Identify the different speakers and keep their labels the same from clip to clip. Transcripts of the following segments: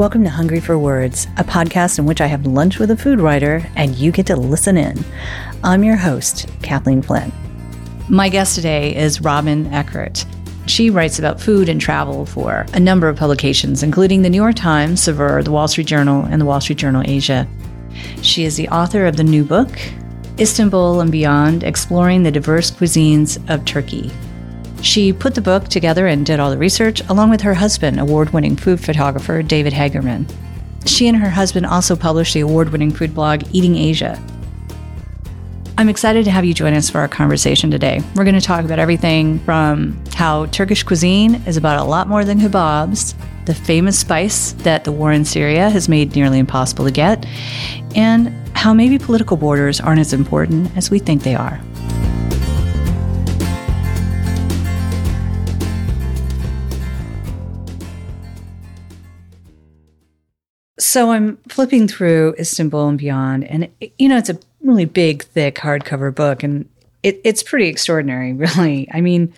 Speaker 1: Welcome to Hungry for Words, a podcast in which I have lunch with a food writer and you get to listen in. I'm your host, Kathleen Flynn. My guest today is Robyn Eckhardt. She writes about food and travel for a number of publications, including the New York Times, Saveur, the Wall Street Journal, and the Wall Street Journal Asia. She is the author of the new book, Istanbul and Beyond Exploring the Diverse Cuisines of Turkey. She put the book together and did all the research, along with her husband, award winning food photographer David Hagerman. She and her husband also published the award winning food blog Eating Asia. I'm excited to have you join us for our conversation today. We're going to talk about everything from how Turkish cuisine is about a lot more than kebabs, the famous spice that the war in Syria has made nearly impossible to get, and how maybe political borders aren't as important as we think they are. So I'm flipping through Istanbul and Beyond, and you know it's a really big, thick hardcover book, and it, it's pretty extraordinary, really. I mean,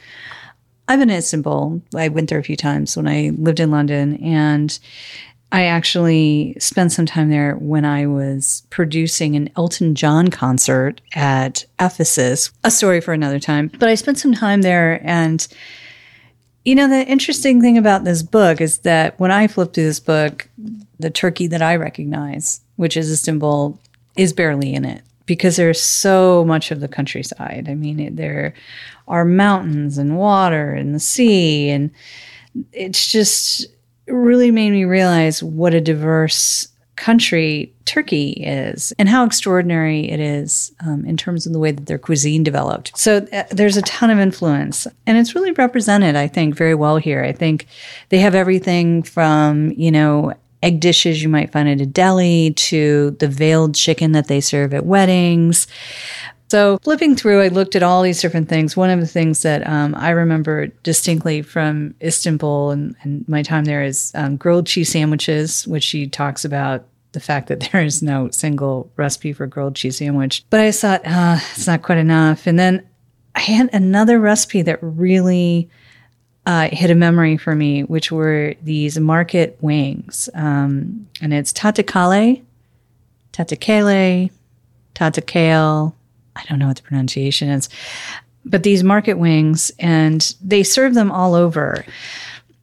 Speaker 1: I've been to Istanbul. I went there a few times when I lived in London, and I actually spent some time there when I was producing an Elton John concert at Ephesus. A story for another time. But I spent some time there and you know, the interesting thing about this book is that when I flip through this book, the Turkey that I recognize, which is Istanbul, is barely in it because there's so much of the countryside. I mean, it, there are mountains and water and the sea, and it's just really made me realize what a diverse country Turkey is and how extraordinary it is um, in terms of the way that their cuisine developed. So uh, there's a ton of influence, and it's really represented, I think, very well here. I think they have everything from, you know, egg dishes you might find at a deli to the veiled chicken that they serve at weddings. So, flipping through, I looked at all these different things. One of the things that um, I remember distinctly from Istanbul and, and my time there is um, grilled cheese sandwiches, which she talks about the fact that there is no single recipe for grilled cheese sandwich. But I thought, uh, it's not quite enough. And then I had another recipe that really uh, hit a memory for me, which were these market wings. Um, and it's tatakale, tatakale, tatakale, I don't know what the pronunciation is, but these market wings, and they serve them all over.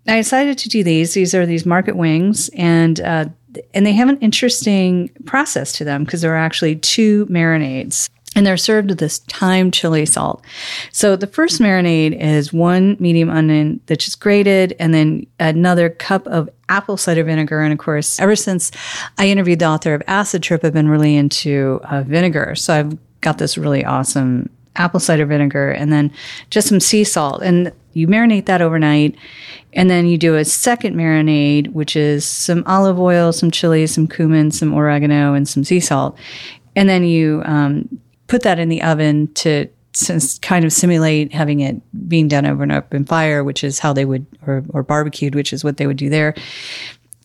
Speaker 1: I decided to do these. These are these market wings, and uh, and they have an interesting process to them because there are actually two marinades. And they're served with this thyme chili salt. So the first marinade is one medium onion that's just grated, and then another cup of apple cider vinegar. And of course, ever since I interviewed the author of Acid Trip, I've been really into uh, vinegar. So I've got this really awesome apple cider vinegar and then just some sea salt. And you marinate that overnight. And then you do a second marinade, which is some olive oil, some chili, some cumin, some oregano, and some sea salt. And then you um, put that in the oven to kind of simulate having it being done over an open fire, which is how they would, or, or barbecued, which is what they would do there.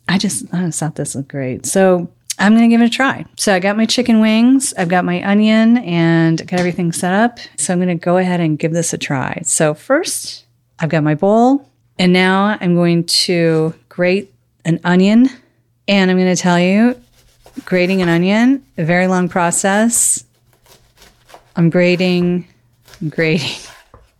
Speaker 1: I just, I just thought this looked great. So I'm going to give it a try. So I got my chicken wings, I've got my onion, and got everything set up. So I'm going to go ahead and give this a try. So first, I've got my bowl, and now I'm going to grate an onion. And I'm going to tell you, grating an onion, a very long process. I'm grating, I'm grating.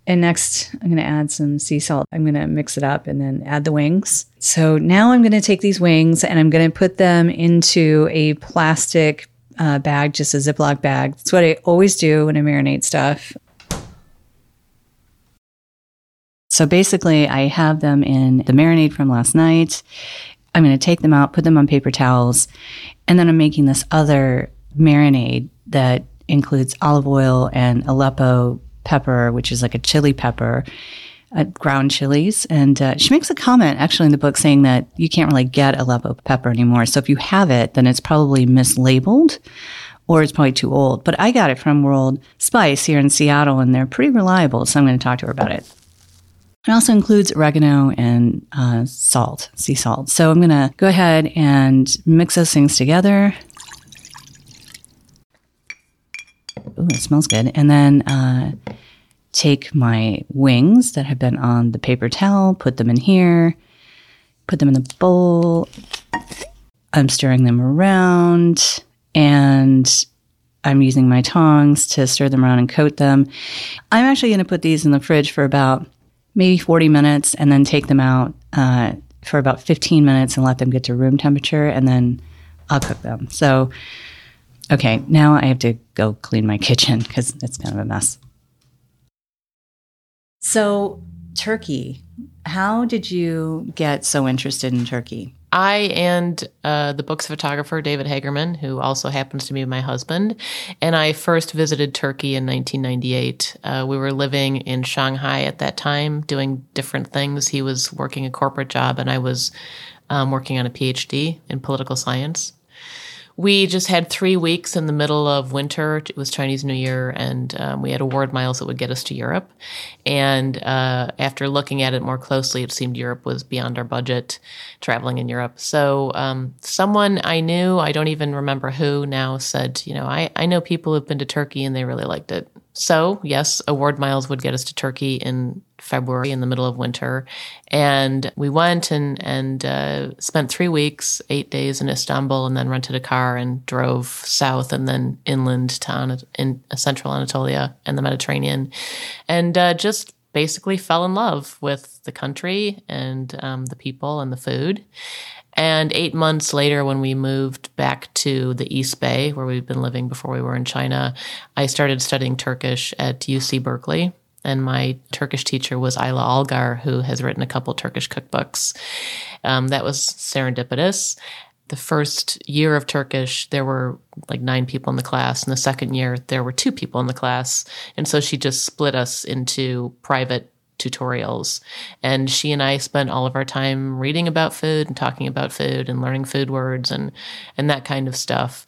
Speaker 1: And next, I'm going to add some sea salt. I'm going to mix it up and then add the wings. So now I'm going to take these wings and I'm going to put them into a plastic uh, bag, just a Ziploc bag. That's what I always do when I marinate stuff. So basically, I have them in the marinade from last night. I'm going to take them out, put them on paper towels, and then I'm making this other marinade that includes olive oil and Aleppo pepper, which is like a chili pepper, uh, ground chilies. And uh, she makes a comment actually in the book saying that you can't really get Aleppo pepper anymore. So if you have it, then it's probably mislabeled or it's probably too old. But I got it from World Spice here in Seattle and they're pretty reliable. So I'm going to talk to her about it. It also includes oregano and uh, salt, sea salt. So I'm going to go ahead and mix those things together. It smells good. And then uh, take my wings that have been on the paper towel, put them in here, put them in the bowl. I'm stirring them around and I'm using my tongs to stir them around and coat them. I'm actually going to put these in the fridge for about maybe 40 minutes and then take them out uh, for about 15 minutes and let them get to room temperature and then I'll cook them. So, okay, now I have to go clean my kitchen because it's kind of a mess. So, Turkey, how did you get so interested in Turkey?
Speaker 2: I and uh, the book's photographer, David Hagerman, who also happens to be my husband, and I first visited Turkey in 1998. Uh, we were living in Shanghai at that time, doing different things. He was working a corporate job, and I was um, working on a PhD in political science we just had three weeks in the middle of winter. It was Chinese New Year, and um, we had award miles that would get us to Europe. And uh, after looking at it more closely, it seemed Europe was beyond our budget traveling in Europe. So um, someone I knew, I don't even remember who now, said, you know, I, I know people who've been to Turkey and they really liked it. So, yes, award miles would get us to Turkey in February in the middle of winter. And we went and, and uh, spent three weeks, eight days in Istanbul, and then rented a car and drove south and then inland to in central Anatolia and the Mediterranean. And uh, just basically fell in love with the country and um, the people and the food. And eight months later, when we moved back to the East Bay, where we'd been living before we were in China, I started studying Turkish at UC Berkeley. And my Turkish teacher was Ayla Algar, who has written a couple Turkish cookbooks. Um, that was serendipitous. The first year of Turkish, there were like nine people in the class. And the second year, there were two people in the class. And so she just split us into private tutorials. And she and I spent all of our time reading about food and talking about food and learning food words and and that kind of stuff.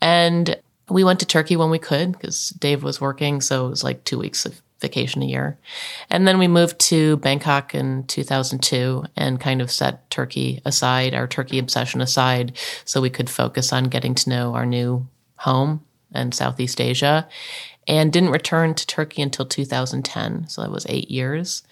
Speaker 2: And we went to Turkey when we could because Dave was working, so it was like two weeks of vacation a year. And then we moved to Bangkok in 2002 and kind of set Turkey aside, our Turkey obsession aside, so we could focus on getting to know our new home and Southeast Asia and didn't return to Turkey until 2010. So that was eight years.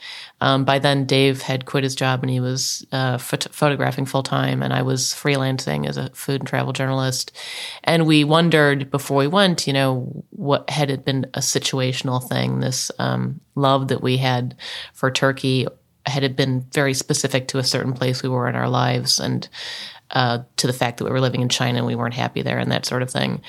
Speaker 2: Um, by then, Dave had quit his job and he was uh, phot- photographing full time, and I was freelancing as a food and travel journalist. And we wondered before we went, you know, what had it been a situational thing, this um, love that we had for Turkey. Had it been very specific to a certain place we were in our lives and uh, to the fact that we were living in China and we weren't happy there and that sort of thing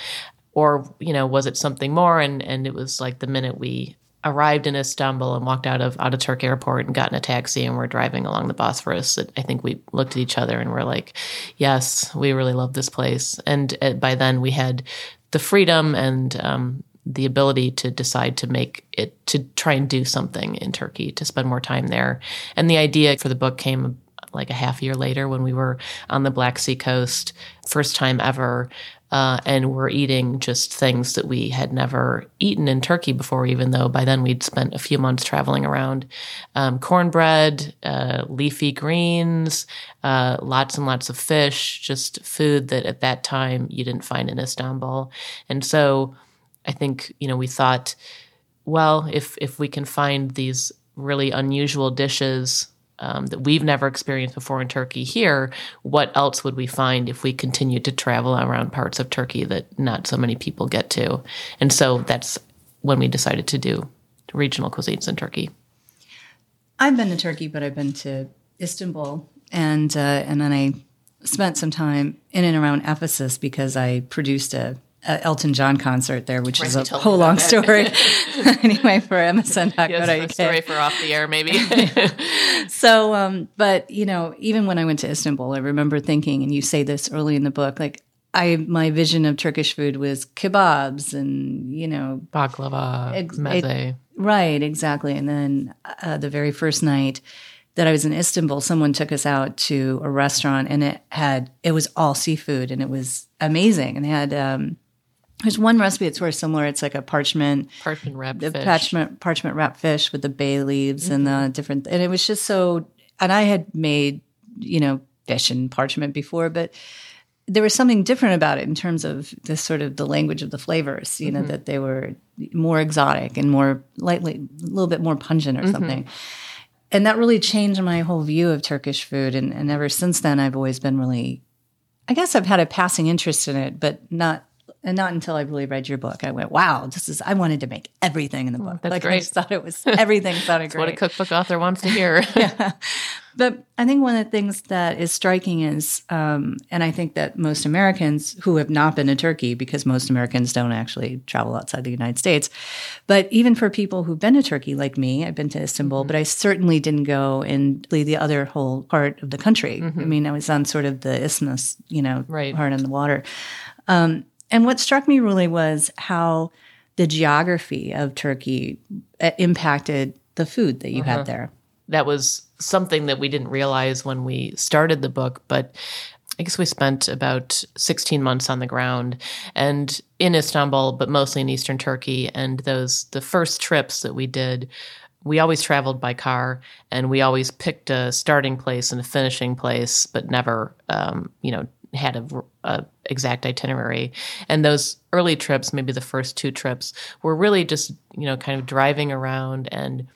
Speaker 2: or you know was it something more? And and it was like the minute we arrived in Istanbul and walked out of Ataturk airport and got in a taxi and we're driving along the Bosphorus I think we looked at each other and we're like yes we really love this place. And uh, by then we had the freedom and um, the ability to decide to make it to try and do something in Turkey to spend more time there. And the idea for the book came like a half year later when we were on the Black Sea coast first time ever uh, and we're eating just things that we had never eaten in Turkey before, even though by then we'd spent a few months traveling around. Um, cornbread, uh, leafy greens, uh, lots and lots of fish, just food that at that time you didn't find in Istanbul. And so I think, you know, we thought, well, if, if we can find these really unusual dishes um, that we've never experienced before in Turkey here, what else would we find if we continued to travel around parts of Turkey that not so many people get to? And so that's when we decided to do regional cuisines in Turkey.
Speaker 1: I've been to Turkey, but I've been to Istanbul, and uh, and then I spent some time in and around Ephesus because I produced a uh, Elton John concert there, which right, is a whole long story. anyway, for MSN.co.uk.
Speaker 2: Yes, story for off the air, maybe.
Speaker 1: so, um, but you know, even when I went to Istanbul, I remember thinking, and you say this early in the book, like I my vision of Turkish food was kebabs and you know
Speaker 2: baklava, ex- meze. It,
Speaker 1: right, exactly. And then uh, the very first night that I was in Istanbul, someone took us out to a restaurant, and it had it was all seafood, and it was amazing, and they had. Um, there's one recipe that's very similar. It's like a parchment
Speaker 2: parchment wrapped
Speaker 1: fish. parchment parchment wrapped fish with the bay leaves mm-hmm. and the mm-hmm. different. And it was just so. And I had made you know fish and parchment before, but there was something different about it in terms of the sort of the language of the flavors. You know mm-hmm. that they were more exotic and more lightly, a little bit more pungent or mm-hmm. something. and that really changed my whole view of Turkish food. And, and ever since then, I've always been really, I guess I've had a passing interest in it, but not and not until I really read your book, I went, "Wow, this is." I wanted to make everything in the book.
Speaker 2: That's
Speaker 1: like
Speaker 2: great.
Speaker 1: I just thought it was everything sounded great.
Speaker 2: what a cookbook author wants to hear.
Speaker 1: yeah. But I think one of the things that is striking is, um, and I think that most Americans who have not been to Turkey, because most Americans don't actually travel outside the United States, but even for people who've been to Turkey, like me, I've been to Istanbul, but I certainly didn't go and leave the other whole part of the country. I mean, I was on sort of the isthmus, you know,
Speaker 2: Right.
Speaker 1: part in the water. Um, and what struck me really was how the geography of Turkey uh, impacted the food that you had there.
Speaker 2: that was something that we didn't realize when we started the book, but I guess we spent about 16 months on the ground and in Istanbul, but mostly in eastern Turkey. And those, the first trips that we did, we always traveled by car and we always picked a starting place and a finishing place, but never, um, you know, had a, a exact itinerary. And those early trips, maybe the first two trips, were really just, you know, kind of driving around and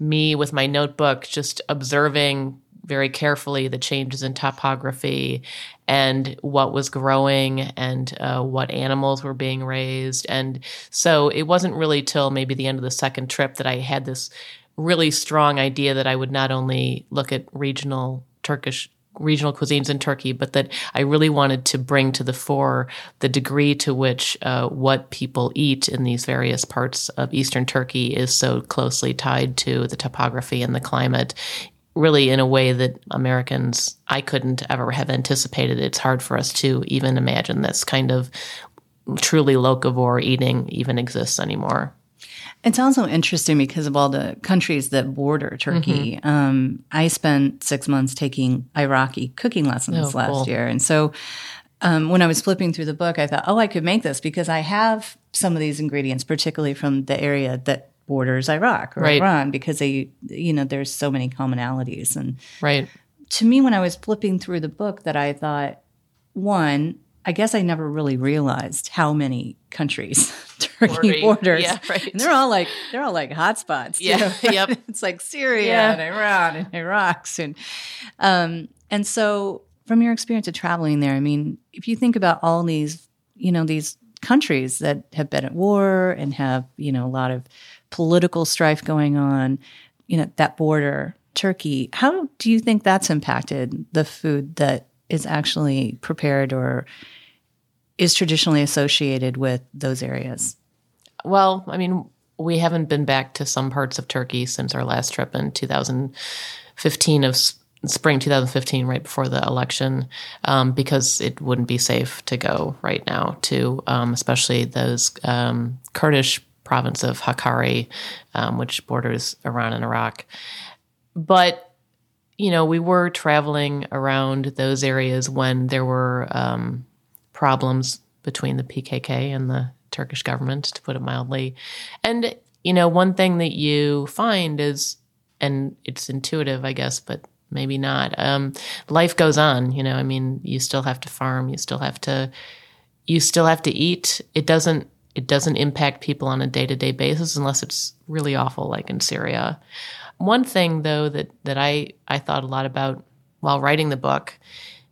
Speaker 2: me with my notebook just observing very carefully the changes in topography and what was growing and uh, what animals were being raised. And so it wasn't really till maybe the end of the second trip that I had this really strong idea that I would not only look at regional Turkish regional cuisines in Turkey, but that I really wanted to bring to the fore the degree to which uh, what people eat in these various parts of eastern Turkey is so closely tied to the topography and the climate. Really, in a way that Americans, I couldn't ever have anticipated. It's hard for us to even imagine this kind of truly locavore eating even exists anymore.
Speaker 1: It's also interesting because of all the countries that border Turkey.
Speaker 2: Mm-hmm.
Speaker 1: Um, I spent six months taking Iraqi cooking lessons
Speaker 2: Oh,
Speaker 1: last
Speaker 2: cool.
Speaker 1: year. And so um, when I was flipping through the book, I thought, oh, I could make this because I have some of these ingredients, particularly from the area that borders Iraq or
Speaker 2: Right.
Speaker 1: Iran, because they, you know, there's so many commonalities. And
Speaker 2: Right.
Speaker 1: to me, when I was flipping through the book, that I thought, one, I guess I never really realized how many countries Turkey borders.
Speaker 2: Yeah, right.
Speaker 1: And they're all like they're all like hotspots. you
Speaker 2: Yeah,
Speaker 1: know?
Speaker 2: yep.
Speaker 1: It's like Syria
Speaker 2: Yeah.
Speaker 1: and Iran and Iraq and um and so from your experience of traveling there, I mean, if you think about all these, you know, these countries that have been at war and have, you know, a lot of political strife going on, you know, that border, Turkey, how do you think that's impacted the food that is actually prepared or is traditionally associated with those areas?
Speaker 2: Well, I mean, we haven't been back to some parts of Turkey since our last trip in 2015 of spring 2015, right before the election, um, because it wouldn't be safe to go right now to, um, especially those um, Kurdish province of Hakkari, um, which borders Iran and Iraq. But you know, we were traveling around those areas when there were um, problems between the PKK and the Turkish government, to put it mildly. And, you know, one thing that you find is, and it's intuitive, I guess, but maybe not, um, life goes on. You know, I mean, you still have to farm, you still have to, you still have to eat. It doesn't, it doesn't impact people on a day to day basis unless it's really awful, like in Syria. One thing, though, that that I I thought a lot about while writing the book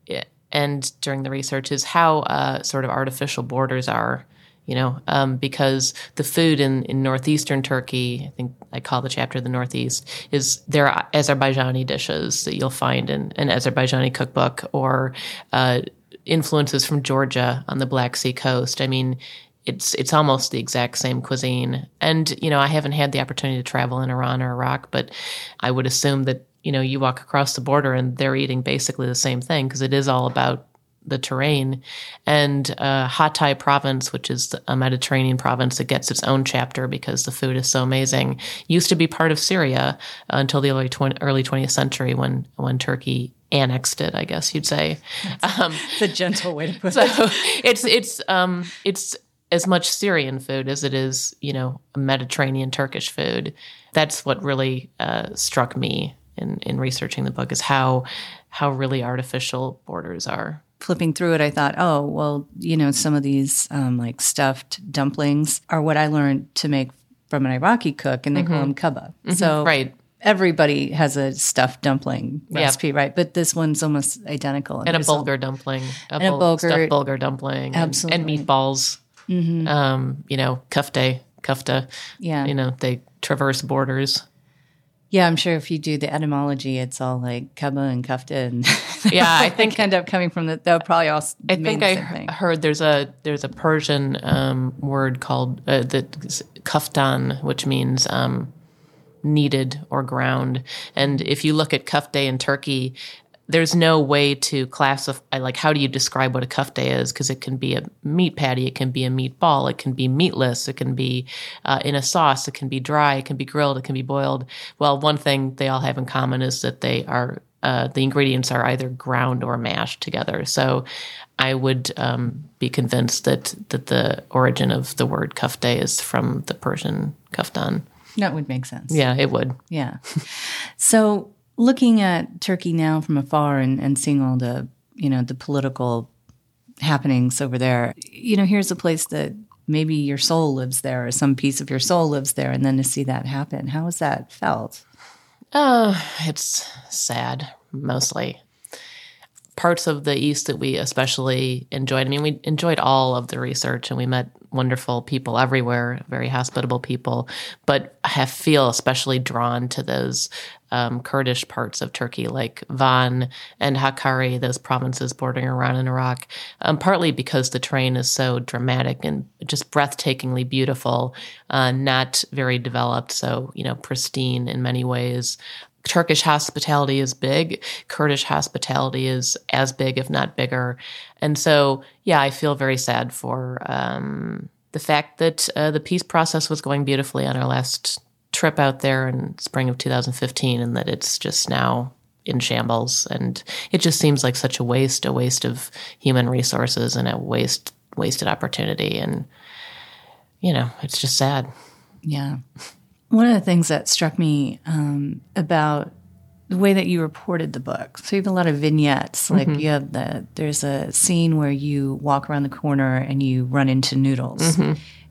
Speaker 2: eh, and during the research is how uh, sort of artificial borders are. You know, um, because the food in, in northeastern Turkey, I think I call the chapter the Northeast, is there are Azerbaijani dishes that you'll find in an Azerbaijani cookbook or uh, influences from Georgia on the Black Sea coast. I mean, it's it's almost the exact same cuisine. And you know, I haven't had the opportunity to travel in Iran or Iraq, but I would assume that you know you walk across the border and they're eating basically the same thing because it is all about the terrain. And uh, Hatay province, which is a Mediterranean province that gets its own chapter because the food is so amazing, used to be part of Syria until the early 20, early 20th century when when Turkey annexed it, I guess you'd say. Um,
Speaker 1: It's a gentle way to put
Speaker 2: so
Speaker 1: it.
Speaker 2: it's it's um it's as much Syrian food as it is, you know, Mediterranean Turkish food. That's what really uh, struck me in in researching the book is how how really artificial borders are.
Speaker 1: Flipping through it, I thought, oh, well, you know, some of these um, like stuffed dumplings are what I learned to make from an Iraqi cook, and they call them kebab. So
Speaker 2: Right.
Speaker 1: everybody has a stuffed dumpling recipe, right? But this one's almost identical.
Speaker 2: and a
Speaker 1: there's
Speaker 2: bulgur dumpling, a,
Speaker 1: And a
Speaker 2: bul-
Speaker 1: bulgur-
Speaker 2: stuffed bulgur dumpling, and-
Speaker 1: Absolutely. Mm-hmm.
Speaker 2: and, meatballs. Um, you know, kufte, kufta.
Speaker 1: Yeah.
Speaker 2: you know, they traverse borders.
Speaker 1: Yeah, I'm sure if you do the etymology, it's all like kaba and kafta, and
Speaker 2: Yeah, I
Speaker 1: think end up coming from the. They'll probably all.
Speaker 2: I think I he- heard there's a there's a Persian um, word called uh, that is kaftan, which means um, kneaded or ground. And if you look at kufte in Turkey, there's no way to classify like how do you describe what a kufte is because it can be a meat patty, it can be a meatball, it can be meatless, it can be uh, in a sauce, it can be dry, it can be grilled, it can be boiled. Well, one thing they all have in common is that they are uh, the ingredients are either ground or mashed together. So I would um, be convinced that that the origin of the word kufte is from the Persian kaftan.
Speaker 1: that would make sense.
Speaker 2: Yeah, it would.
Speaker 1: Yeah. So looking at Turkey now from afar and, and seeing all the, you know, the political happenings over there, you know, here's a place that maybe your soul lives there or some piece of your soul lives there. And then to see that happen, how has that felt?
Speaker 2: Uh, it's sad, mostly. Parts of the East that we especially enjoyed. I mean, we enjoyed all of the research and we met wonderful people everywhere, very hospitable people, but I feel especially drawn to those um, Kurdish parts of Turkey, like Van and Hakkari, those provinces bordering Iran and Iraq, um, partly because the terrain is so dramatic and just breathtakingly beautiful, uh, not very developed, so, you know, pristine in many ways. Turkish hospitality is big. Kurdish hospitality is as big, if not bigger. And so, yeah, I feel very sad for um, the fact that uh, the peace process was going beautifully on our last trip out there in spring of 2015, and that it's just now in shambles. And it just seems like such a waste, a waste of human resources, and a waste, wasted opportunity. And you know, it's just sad.
Speaker 1: Yeah. One of the things that struck me um, about the way that you reported the book. So you have a lot of vignettes. Like you have the there's a scene where you walk around the corner and you run into noodles.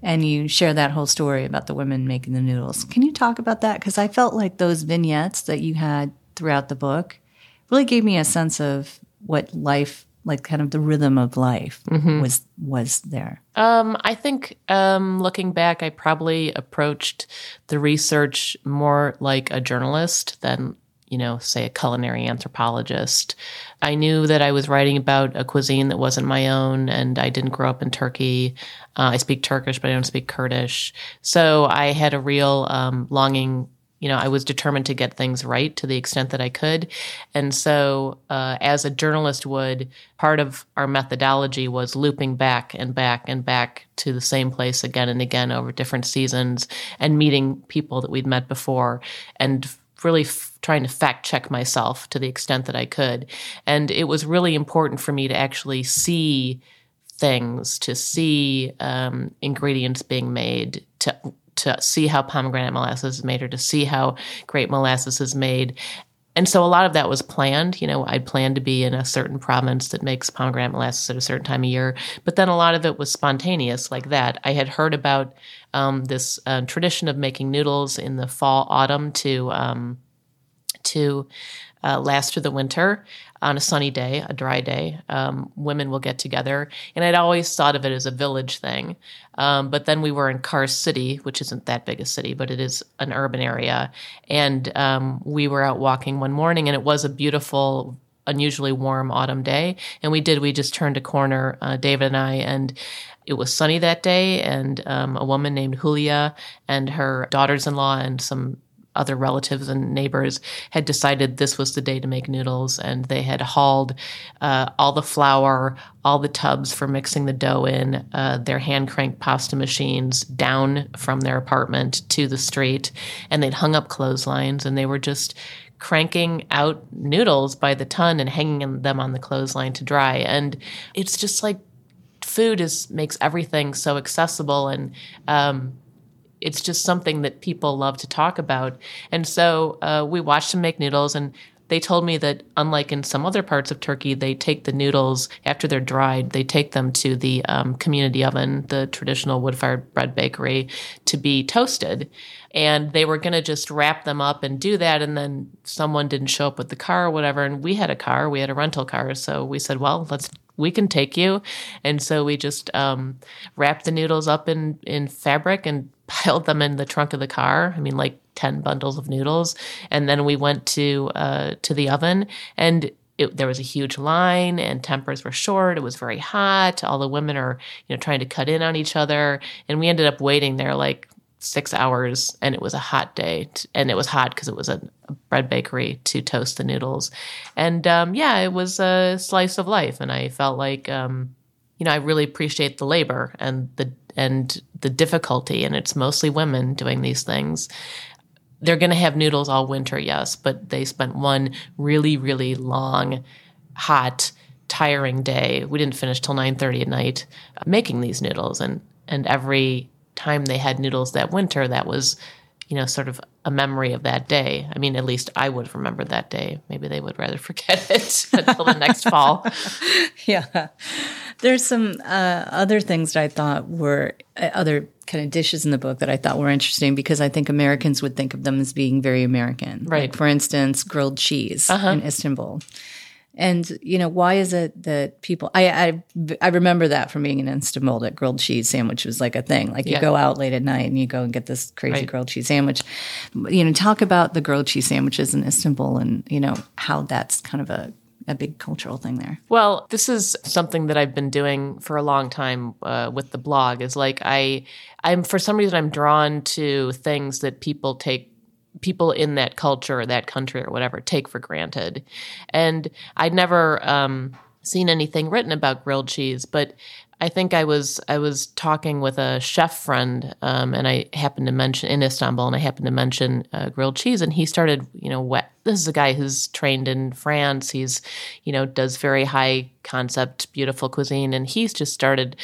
Speaker 1: And you share that whole story about the women making the noodles. Can you talk about that? Because I felt like those vignettes that you had throughout the book really gave me a sense of what life, like kind of the rhythm of life, was was there.
Speaker 2: Um, I think um, looking back, I probably approached the research more like a journalist than, you know, say a culinary anthropologist. I knew that I was writing about a cuisine that wasn't my own, and I didn't grow up in Turkey. Uh, I speak Turkish, but I don't speak Kurdish. So I had a real um, longing you know, I was determined to get things right to the extent that I could. And so, uh, as a journalist would, part of our methodology was looping back and back and back to the same place again and again over different seasons and meeting people that we'd met before and really f- trying to fact check myself to the extent that I could. And it was really important for me to actually see things, to see um, ingredients being made, to to see how pomegranate molasses is made, or to see how grape molasses is made. And so a lot of that was planned. You know, I'd planned to be in a certain province that makes pomegranate molasses at a certain time of year, but then a lot of it was spontaneous, like that. I had heard about um, this uh, tradition of making noodles in the fall, autumn to um, to uh, last through the winter on a sunny day, a dry day. Um, women will get together. And I'd always thought of it as a village thing. Um, but then we were in Kars City, which isn't that big a city, but it is an urban area. And um, we were out walking one morning, and it was a beautiful, unusually warm autumn day. And we did, we just turned a corner, uh, David and I, and it was sunny that day. And um, a woman named Julia and her daughters in law and some other relatives and neighbors had decided this was the day to make noodles, and they had hauled uh, all the flour, all the tubs for mixing the dough in, uh, their hand crank pasta machines down from their apartment to the street, and they'd hung up clotheslines, and they were just cranking out noodles by the ton and hanging them on the clothesline to dry. And it's just like food is makes everything so accessible and um, it's just something that people love to talk about. And so uh, we watched them make noodles, and they told me that unlike in some other parts of Turkey, they take the noodles after they're dried, they take them to the um, community oven, the traditional wood fired bread bakery, to be toasted. And they were going to just wrap them up and do that. And then someone didn't show up with the car or whatever. And we had a car, we had a rental car. So we said, well, let's we can take you. And so we just um, wrapped the noodles up in, in fabric and piled them in the trunk of the car. I mean, like 10 bundles of noodles. And then we went to, uh, to the oven and it, there was a huge line and tempers were short. It was very hot. All the women are, you know, trying to cut in on each other. And we ended up waiting there like six hours and it was a hot day and it was hot because it was a, a, bread bakery to toast the noodles and um, yeah it was a slice of life and i felt like um, you know i really appreciate the labor and the and the difficulty and it's mostly women doing these things they're going to have noodles all winter yes but they spent one really really long hot tiring day we didn't finish till 9.30 at night uh, making these noodles and and every time they had noodles that winter, that was, you know, sort of a memory of that day. I mean, at least I would remember that day. Maybe they would rather forget it until the next fall.
Speaker 1: Yeah. There's some uh, other things that I thought were uh, other kind of dishes in the book that I thought were interesting because I think Americans would think of them as being very American.
Speaker 2: Right.
Speaker 1: Like, for instance, grilled cheese uh-huh. in Istanbul. And you know, why is it that people? I, I I remember that from being in Istanbul. That grilled cheese sandwich was like a thing. Like you go out late at night and you go and get this crazy right. grilled cheese sandwich. You know, talk about the grilled cheese sandwiches in Istanbul and you know how that's kind of a a big cultural thing there.
Speaker 2: Well, this is something that I've been doing for a long time uh, with the blog. Is like I, I'm for some reason I'm drawn to things that people take people in that culture or that country or whatever take for granted. And I'd never um, seen anything written about grilled cheese, but I think I was I was talking with a chef friend, um, and I happened to mention in Istanbul, and I happened to mention uh, grilled cheese, and he started, you know, wet. This is a guy who's trained in France. He's, you know, does very high concept, beautiful cuisine, and he's just started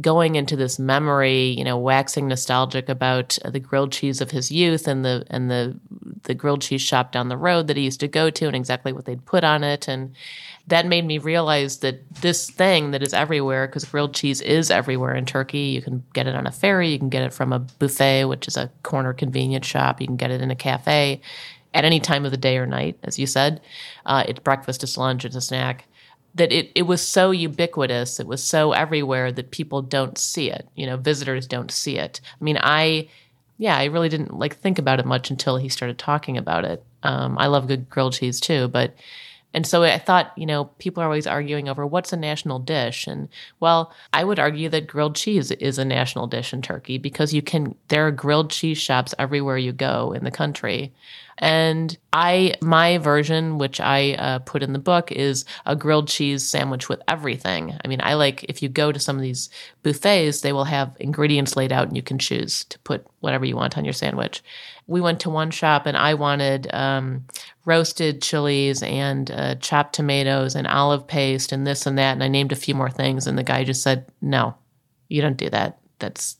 Speaker 2: going into this memory, you know, waxing nostalgic about the grilled cheese of his youth and the and the the grilled cheese shop down the road that he used to go to, and exactly what they'd put on it, and that made me realize that this thing that is everywhere, because grilled cheese is everywhere in Turkey. You can get it on a ferry, you can get it from a buffet, which is a corner convenience shop, you can get it in a cafe at any time of the day or night, as you said. Uh, it's breakfast, it's lunch, it's a snack. That it, it was so ubiquitous, it was so everywhere that people don't see it. You know, visitors don't see it. I mean, I, yeah, I really didn't like think about it much until he started talking about it. Um, I love good grilled cheese too, but and so I thought, you know, people are always arguing over what's a national dish. And well, I would argue that grilled cheese is a national dish in Turkey because you can, there are grilled cheese shops everywhere you go in the country. And I, my version, which I uh, put in the book, is a grilled cheese sandwich with everything. I mean, I like if you go to some of these buffets, they will have ingredients laid out and you can choose to put whatever you want on your sandwich. We went to one shop and I wanted um, roasted chilies and uh, chopped tomatoes and olive paste and this and that. And I named a few more things. And the guy just said, no, you don't do that. That's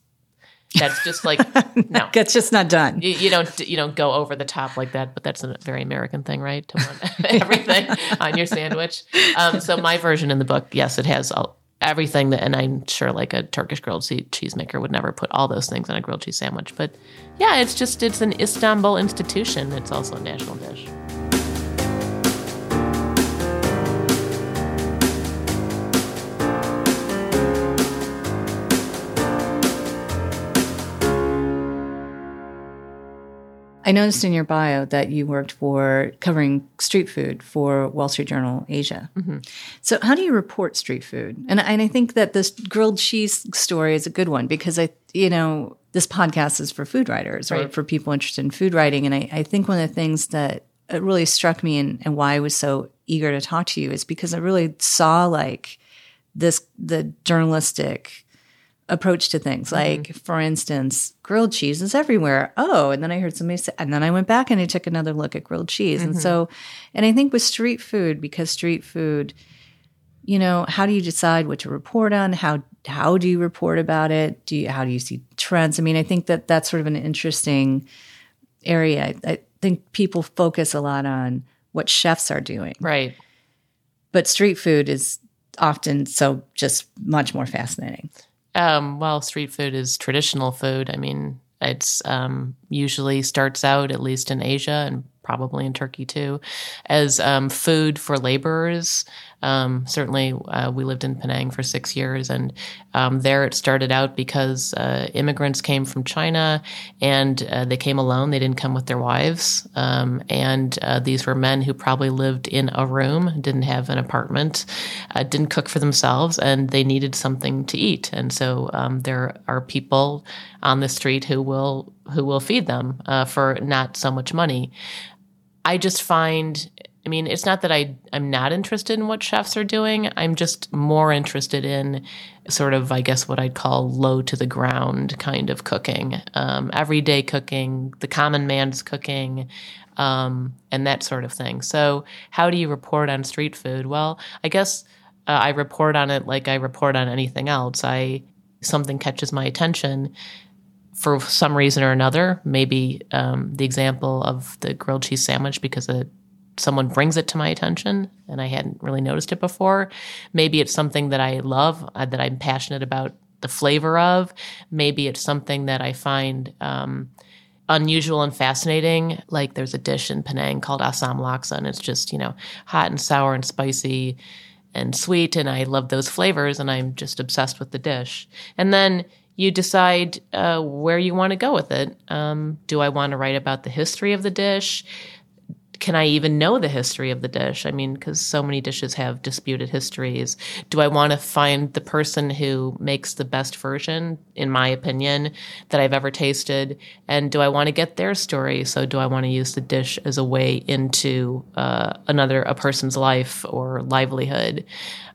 Speaker 2: that's just like no,
Speaker 1: that's just not done.
Speaker 2: You, you, don't you don't go over the top like that, but that's a very American thing, right? To want everything on your sandwich. Um, so my version in the book, yes, it has all, everything that, and I'm sure like a Turkish grilled cheese maker would never put all those things on a grilled cheese sandwich. But yeah, it's just it's an Istanbul institution. It's also a national dish.
Speaker 1: I noticed in your bio that you worked for covering street food for Wall Street Journal Asia. Mm-hmm. So, how do you report street food? And, and I think that this grilled cheese story is a good one because I, you know, this podcast is for food writers right. or for people interested in food writing. And I, I think one of the things that really struck me and, and why I was so eager to talk to you is because I really saw like this the journalistic approach to things. Mm-hmm. Like, mm-hmm. for instance, grilled cheese is everywhere. Oh, and then I heard somebody say, and then I went back and I took another look at grilled cheese. Mm-hmm. And so, and I think with street food, because street food, you know, how do you decide what to report on? How how do you report about it? Do you how do you see trends? I mean, I think that that's sort of an interesting area. I, I think people focus a lot on what chefs are doing.
Speaker 2: Right.
Speaker 1: But street food is often so just much more fascinating.
Speaker 2: Um, well, street food is traditional food. I mean, it's um, usually starts out, at least in Asia and probably in Turkey too, as um, food for laborers. Um, certainly, uh, we lived in Penang for six years, and um, there it started out because uh, immigrants came from China and uh, they came alone. They didn't come with their wives. Um, and uh, these were men who probably lived in a room, didn't have an apartment, uh, didn't cook for themselves, and they needed something to eat. And so um, there are people on the street who will who will feed them uh, for not so much money. I just find I mean, it's not that I I'm not interested in what chefs are doing. I'm just more interested in sort of, I guess, what I'd call low to the ground kind of cooking, um, everyday cooking, the common man's cooking, um, and that sort of thing. So, how do you report on street food? Well, I guess uh, I report on it like I report on anything else. I something catches my attention for some reason or another. Maybe um, the example of the grilled cheese sandwich because it someone brings it to my attention and I hadn't really noticed it before. Maybe it's something that I love, uh, that I'm passionate about the flavor of. Maybe it's something that I find um, unusual and fascinating. Like there's a dish in Penang called Asam Laksa, and it's just, you know, hot and sour and spicy and sweet. And I love those flavors, and I'm just obsessed with the dish. And then you decide uh, where you want to go with it. Um, do I want to write about the history of the dish? Can I even know the history of the dish? I mean, because so many dishes have disputed histories. Do I want to find the person who makes the best version, in my opinion, that I've ever tasted? And do I want to get their story? So, do I want to use the dish as a way into uh, another a person's life or livelihood?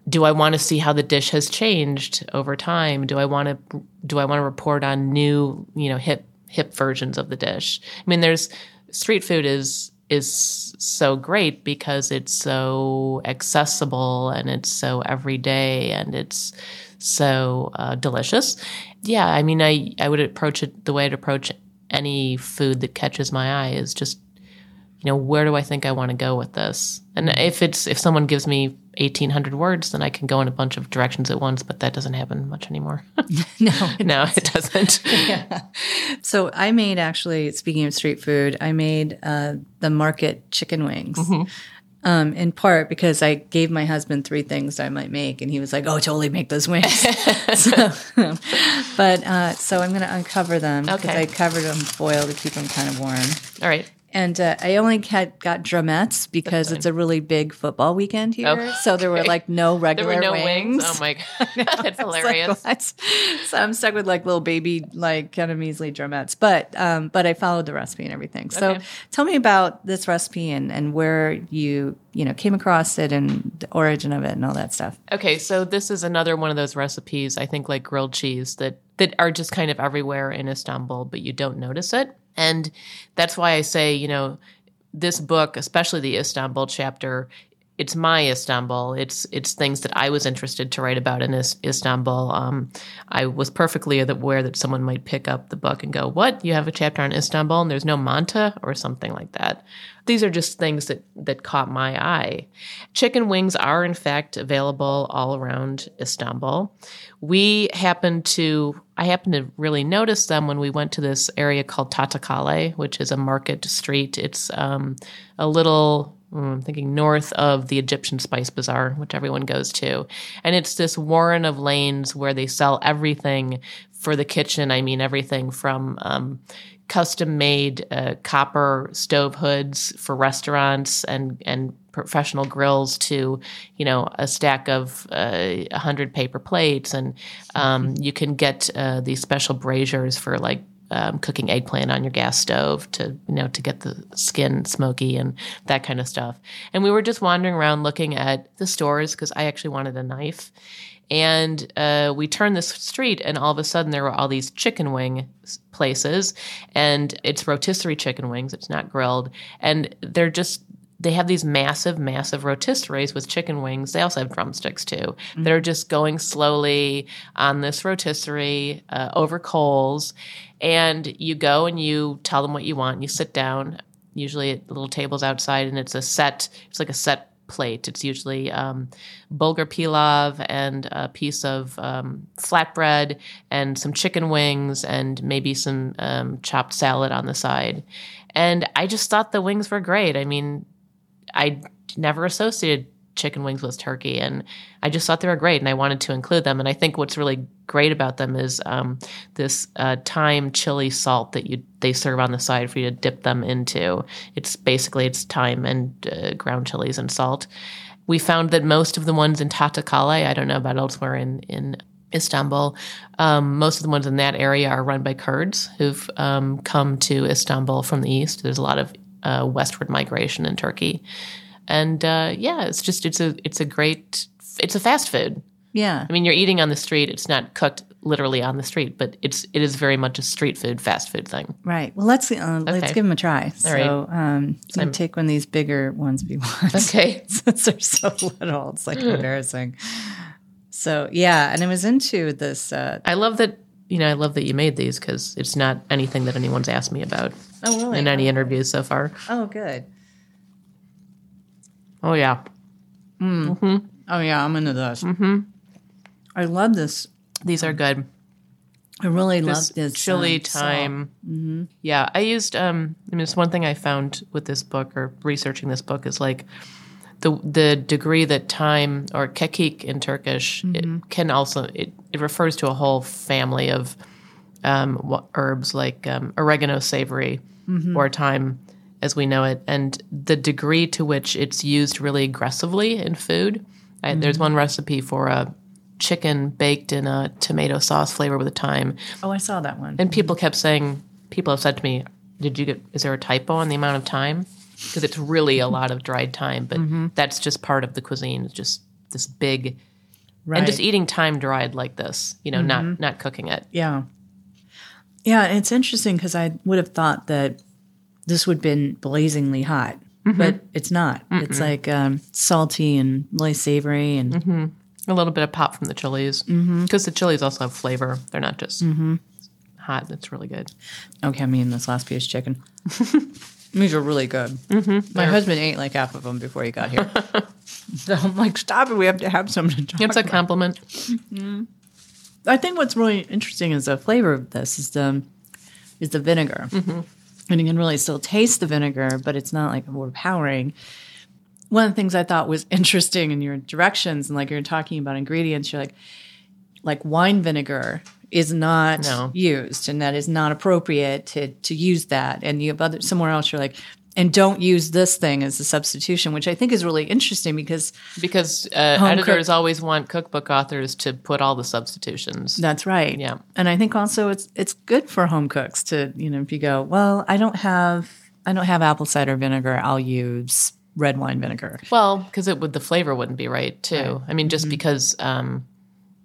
Speaker 2: Do I want to see how the dish has changed over time? Do I want to do I want to report on new, you know, hip hip versions of the dish? I mean, there's street food is is so great because it's so accessible and it's so everyday and it's so uh, delicious. Yeah, I mean, I, I would approach it the way I'd approach any food that catches my eye is just you know, where do I think I want to go with this? And if it's if someone gives me 1800 words, then I can go in a bunch of directions at once, but that doesn't happen much anymore.
Speaker 1: no,
Speaker 2: it no, doesn't. it doesn't.
Speaker 1: yeah. So I made actually, speaking of street food, I made uh, the market chicken wings. Mm-hmm. Um, in part because I gave my husband three things I might make, and he was like, "Oh, totally make those wings." so, but uh, so I'm going to uncover them because okay. I covered them foil to keep them kind of warm.
Speaker 2: All right.
Speaker 1: And uh, I only had, got drumettes because it's a really big football weekend here. Oh, so there were like no regular
Speaker 2: there were no
Speaker 1: wings.
Speaker 2: wings. Oh my god, that's hilarious.
Speaker 1: Like, so I'm stuck with like little baby, like kind of measly drumettes. But um, but I followed the recipe and everything. So okay. tell me about this recipe and and where you you know came across it and the origin of it and all that stuff.
Speaker 2: Okay, so this is another one of those recipes. I think like grilled cheese that that are just kind of everywhere in Istanbul, but you don't notice it. And that's why I say, you know, this book, especially the Istanbul chapter, it's my Istanbul. It's it's things that I was interested to write about in Istanbul. Um, I was perfectly aware that someone might pick up the book and go, "What? You have a chapter on Istanbul and there's no Manti or something like that." These are just things that that caught my eye. Chicken wings are in fact available all around Istanbul. We happened to I happened to really notice them when we went to this area called Tahtakale, which is a market street. It's um, a little I'm thinking north of the Egyptian Spice Bazaar, which everyone goes to. And it's this warren of lanes where they sell everything for the kitchen. I mean, everything from um, custom made uh, copper stove hoods for restaurants and, and professional grills to, you know, a stack of uh, 100 paper plates. And um, you can get uh, these special braziers for like um, cooking eggplant on your gas stove to you know to get the skin smoky and that kind of stuff. And we were just wandering around looking at the stores because I actually wanted a knife. And uh, we turned this street, and all of a sudden there were all these chicken wing places, and it's rotisserie chicken wings. It's not grilled, and they're just they have these massive, massive rotisseries with chicken wings. They also have drumsticks too. Mm-hmm. They're just going slowly on this rotisserie uh, over coals. And you go and you tell them what you want. You sit down. usually at little tables outside, and it's a set. It's like a set plate. It's usually um, bulgur pilav and a piece of um, flatbread and some chicken wings and maybe some um, chopped salad on the side. And I just thought the wings were great. I mean, I never associated chicken wings with turkey, and I just thought they were great, and I wanted to include them. And I think what's really great about them is um, this uh, thyme chili salt that you they serve on the side for you to dip them into. It's basically it's thyme and uh, ground chilies and salt. We found that most of the ones in Tahtakale, I don't know about elsewhere in in Istanbul. Um, most of the ones in that area are run by Kurds who've um, come to Istanbul from the east. There's a lot of uh, westward migration in Turkey, and uh, yeah, it's just it's a it's a great it's a fast food.
Speaker 1: Yeah.
Speaker 2: I mean, you're eating on the street. It's not cooked literally on the street, but it's it is very much a street food, fast food thing.
Speaker 1: Right. Well, let's uh, let's give them a try. so,
Speaker 2: right.
Speaker 1: um, I'm take one of these bigger ones we want.
Speaker 2: Okay.
Speaker 1: Since they're so little, it's like embarrassing. So yeah, and I was into this. Uh,
Speaker 2: I love that. You know, I love that you made these because it's not anything that anyone's asked me about
Speaker 1: oh really?
Speaker 2: in any interviews so far.
Speaker 1: oh good.
Speaker 2: Oh yeah, mm-hmm
Speaker 1: Oh yeah, I'm into this. Mm-hmm. I love this.
Speaker 2: these are good.
Speaker 1: I really
Speaker 2: this
Speaker 1: love this
Speaker 2: chili
Speaker 1: um, salt.
Speaker 2: thyme. Yeah, I used. Um, I mean, it's one thing I found with this book or researching this book is like the the degree that thyme or kekik in Turkish it can also it, it refers to a whole family of um, herbs like um, oregano savory or thyme as we know it, and the degree to which it's used really aggressively in food. I, There's one recipe for a chicken baked in a tomato sauce flavor with a thyme,
Speaker 1: Oh, I saw that one.
Speaker 2: and people kept saying, people have said to me, "Did you get? Is there a typo on the amount of time? Because it's really a lot of dried thyme, but mm-hmm. that's just part of the cuisine. It's just this big,
Speaker 1: right.
Speaker 2: and just eating thyme dried like this. You know, not mm-hmm. not cooking it.
Speaker 1: Yeah. Yeah, and it's interesting because I would have thought that this would have been blazingly hot, mm-hmm. but it's not. It's like um, salty and really savory, and
Speaker 2: A little bit of pop from the chilies because the chilies also have flavor. They're not just hot. It's really good.
Speaker 1: okay, I mean this last piece of chicken. These are really good. Mm-hmm. My husband ate like half of them before he got here. so I'm like, stop it. We have to have some to talk
Speaker 2: It's a compliment. Mm-hmm.
Speaker 1: I think what's really interesting is the flavor of this is the is the vinegar, mm-hmm. and you can really still taste the vinegar, but it's not like overpowering. One of the things I thought was interesting in your directions and like you're talking about ingredients, you're like, like wine vinegar is not
Speaker 2: No.
Speaker 1: used, and that is not appropriate to to use that. And you have other somewhere else, you're like, and don't use this thing as a substitution, which I think is really interesting because
Speaker 2: Because uh, editors
Speaker 1: cook-
Speaker 2: always want cookbook authors to put all the substitutions.
Speaker 1: That's right.
Speaker 2: Yeah.
Speaker 1: And I think also it's it's good for home cooks to, you know, if you go, well, I don't have I don't have apple cider vinegar, I'll use red wine vinegar.
Speaker 2: Well, because it would the flavor wouldn't be right too. I mean, just because, um,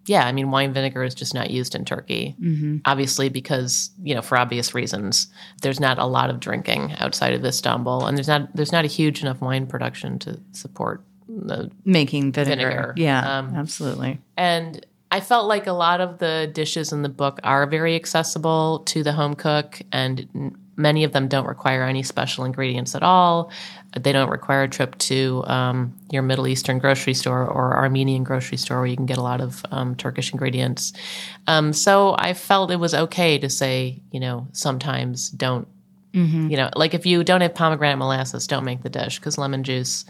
Speaker 2: yeah, I mean, wine vinegar is just not used in Turkey. Mm-hmm. Obviously, because you know, for obvious reasons, there's not a lot of drinking outside of Istanbul, and there's not there's not a huge enough wine production to support the
Speaker 1: Making vinegar.
Speaker 2: Vinegar.
Speaker 1: Yeah,
Speaker 2: Um,
Speaker 1: absolutely.
Speaker 2: And I felt like a lot of the dishes in the book are very accessible to the home cook, and many of them don't require any special ingredients at all. They don't require a trip to um, your Middle Eastern grocery store or Armenian grocery store where you can get a lot of um, Turkish ingredients. Um, so I felt it was okay to say, you know, sometimes don't, you know, like if you don't have pomegranate molasses, don't make the dish because lemon juice,